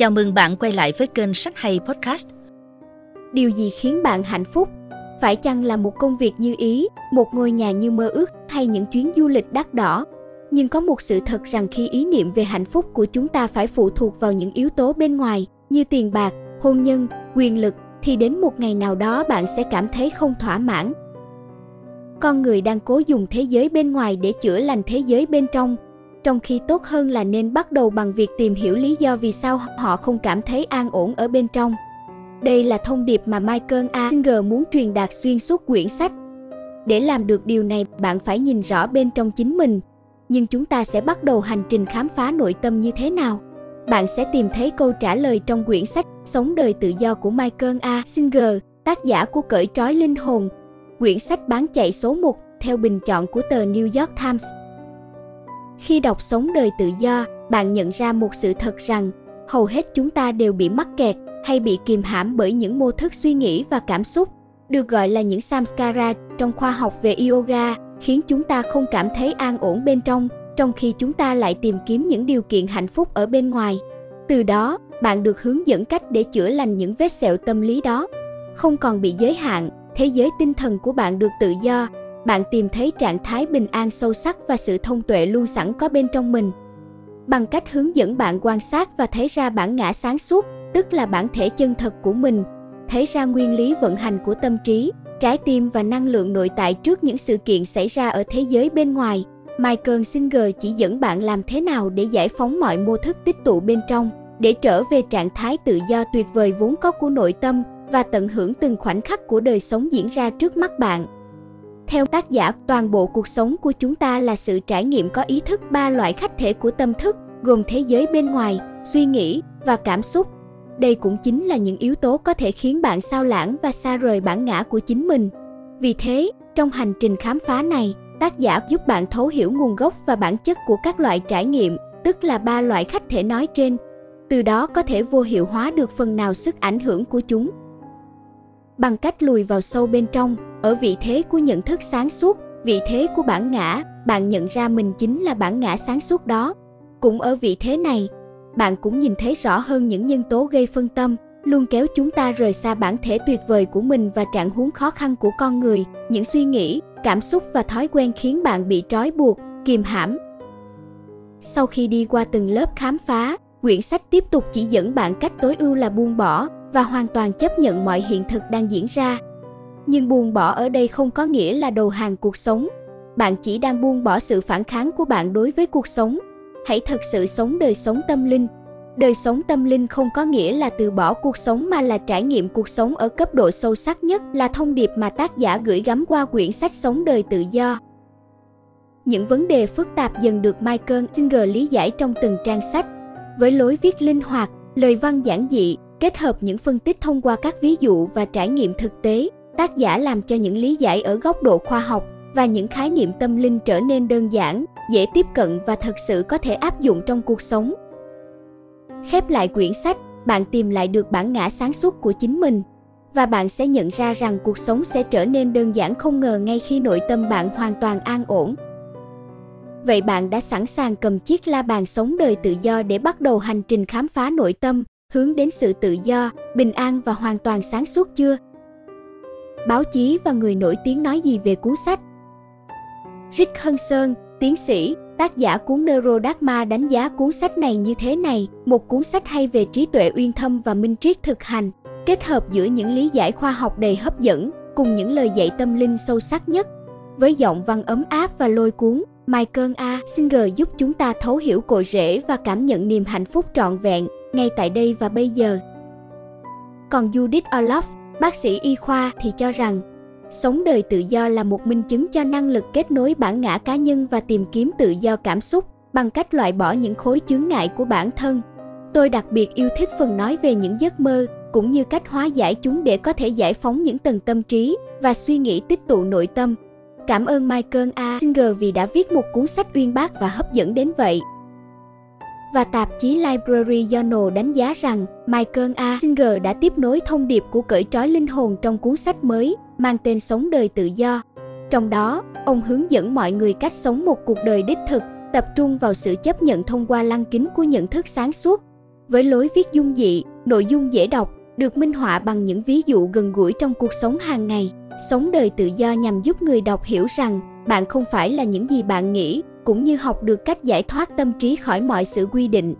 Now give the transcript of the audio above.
Chào mừng bạn quay lại với kênh Sách Hay Podcast. Điều gì khiến bạn hạnh phúc? Phải chăng là một công việc như ý, một ngôi nhà như mơ ước hay những chuyến du lịch đắt đỏ? Nhưng có một sự thật rằng khi ý niệm về hạnh phúc của chúng ta phải phụ thuộc vào những yếu tố bên ngoài như tiền bạc, hôn nhân, quyền lực thì đến một ngày nào đó bạn sẽ cảm thấy không thỏa mãn. Con người đang cố dùng thế giới bên ngoài để chữa lành thế giới bên trong trong khi tốt hơn là nên bắt đầu bằng việc tìm hiểu lý do vì sao họ không cảm thấy an ổn ở bên trong. Đây là thông điệp mà Michael A. Singer muốn truyền đạt xuyên suốt quyển sách. Để làm được điều này, bạn phải nhìn rõ bên trong chính mình. Nhưng chúng ta sẽ bắt đầu hành trình khám phá nội tâm như thế nào? Bạn sẽ tìm thấy câu trả lời trong quyển sách Sống đời tự do của Michael A. Singer, tác giả của Cởi trói linh hồn. Quyển sách bán chạy số 1 theo bình chọn của tờ New York Times. Khi đọc Sống đời tự do, bạn nhận ra một sự thật rằng hầu hết chúng ta đều bị mắc kẹt hay bị kìm hãm bởi những mô thức suy nghĩ và cảm xúc, được gọi là những samskara trong khoa học về yoga, khiến chúng ta không cảm thấy an ổn bên trong, trong khi chúng ta lại tìm kiếm những điều kiện hạnh phúc ở bên ngoài. Từ đó, bạn được hướng dẫn cách để chữa lành những vết sẹo tâm lý đó. Không còn bị giới hạn, thế giới tinh thần của bạn được tự do, bạn tìm thấy trạng thái bình an sâu sắc và sự thông tuệ luôn sẵn có bên trong mình. Bằng cách hướng dẫn bạn quan sát và thấy ra bản ngã sáng suốt, tức là bản thể chân thật của mình, thấy ra nguyên lý vận hành của tâm trí, trái tim và năng lượng nội tại trước những sự kiện xảy ra ở thế giới bên ngoài. Michael Singer chỉ dẫn bạn làm thế nào để giải phóng mọi mô thức tích tụ bên trong, để trở về trạng thái tự do tuyệt vời vốn có của nội tâm và tận hưởng từng khoảnh khắc của đời sống diễn ra trước mắt bạn. Theo tác giả, toàn bộ cuộc sống của chúng ta là sự trải nghiệm có ý thức ba loại khách thể của tâm thức, gồm thế giới bên ngoài, suy nghĩ và cảm xúc. Đây cũng chính là những yếu tố có thể khiến bạn sao lãng và xa rời bản ngã của chính mình. Vì thế, trong hành trình khám phá này, tác giả giúp bạn thấu hiểu nguồn gốc và bản chất của các loại trải nghiệm, tức là ba loại khách thể nói trên. Từ đó có thể vô hiệu hóa được phần nào sức ảnh hưởng của chúng. Bằng cách lùi vào sâu bên trong, ở vị thế của nhận thức sáng suốt, vị thế của bản ngã, bạn nhận ra mình chính là bản ngã sáng suốt đó. Cũng ở vị thế này, bạn cũng nhìn thấy rõ hơn những nhân tố gây phân tâm, luôn kéo chúng ta rời xa bản thể tuyệt vời của mình và trạng huống khó khăn của con người, những suy nghĩ, cảm xúc và thói quen khiến bạn bị trói buộc, kìm hãm. Sau khi đi qua từng lớp khám phá, quyển sách tiếp tục chỉ dẫn bạn cách tối ưu là buông bỏ và hoàn toàn chấp nhận mọi hiện thực đang diễn ra nhưng buông bỏ ở đây không có nghĩa là đầu hàng cuộc sống. Bạn chỉ đang buông bỏ sự phản kháng của bạn đối với cuộc sống. Hãy thật sự sống đời sống tâm linh. Đời sống tâm linh không có nghĩa là từ bỏ cuộc sống mà là trải nghiệm cuộc sống ở cấp độ sâu sắc nhất, là thông điệp mà tác giả gửi gắm qua quyển sách sống đời tự do. Những vấn đề phức tạp dần được michael singer lý giải trong từng trang sách. Với lối viết linh hoạt, lời văn giản dị, kết hợp những phân tích thông qua các ví dụ và trải nghiệm thực tế tác giả làm cho những lý giải ở góc độ khoa học và những khái niệm tâm linh trở nên đơn giản, dễ tiếp cận và thật sự có thể áp dụng trong cuộc sống. Khép lại quyển sách, bạn tìm lại được bản ngã sáng suốt của chính mình và bạn sẽ nhận ra rằng cuộc sống sẽ trở nên đơn giản không ngờ ngay khi nội tâm bạn hoàn toàn an ổn. Vậy bạn đã sẵn sàng cầm chiếc la bàn sống đời tự do để bắt đầu hành trình khám phá nội tâm, hướng đến sự tự do, bình an và hoàn toàn sáng suốt chưa? Báo chí và người nổi tiếng nói gì về cuốn sách. Rick Hân tiến sĩ, tác giả cuốn Neurodharma đánh giá cuốn sách này như thế này, một cuốn sách hay về trí tuệ uyên thâm và minh triết thực hành, kết hợp giữa những lý giải khoa học đầy hấp dẫn cùng những lời dạy tâm linh sâu sắc nhất. Với giọng văn ấm áp và lôi cuốn, Michael A. Singer giúp chúng ta thấu hiểu cội rễ và cảm nhận niềm hạnh phúc trọn vẹn ngay tại đây và bây giờ. Còn Judith Orloff, Bác sĩ y khoa thì cho rằng, sống đời tự do là một minh chứng cho năng lực kết nối bản ngã cá nhân và tìm kiếm tự do cảm xúc bằng cách loại bỏ những khối chướng ngại của bản thân. Tôi đặc biệt yêu thích phần nói về những giấc mơ, cũng như cách hóa giải chúng để có thể giải phóng những tầng tâm trí và suy nghĩ tích tụ nội tâm. Cảm ơn Michael A. Singer vì đã viết một cuốn sách uyên bác và hấp dẫn đến vậy và tạp chí Library Journal đánh giá rằng Michael A. Singer đã tiếp nối thông điệp của cởi trói linh hồn trong cuốn sách mới mang tên Sống đời tự do. Trong đó, ông hướng dẫn mọi người cách sống một cuộc đời đích thực, tập trung vào sự chấp nhận thông qua lăng kính của nhận thức sáng suốt. Với lối viết dung dị, nội dung dễ đọc, được minh họa bằng những ví dụ gần gũi trong cuộc sống hàng ngày. Sống đời tự do nhằm giúp người đọc hiểu rằng bạn không phải là những gì bạn nghĩ cũng như học được cách giải thoát tâm trí khỏi mọi sự quy định.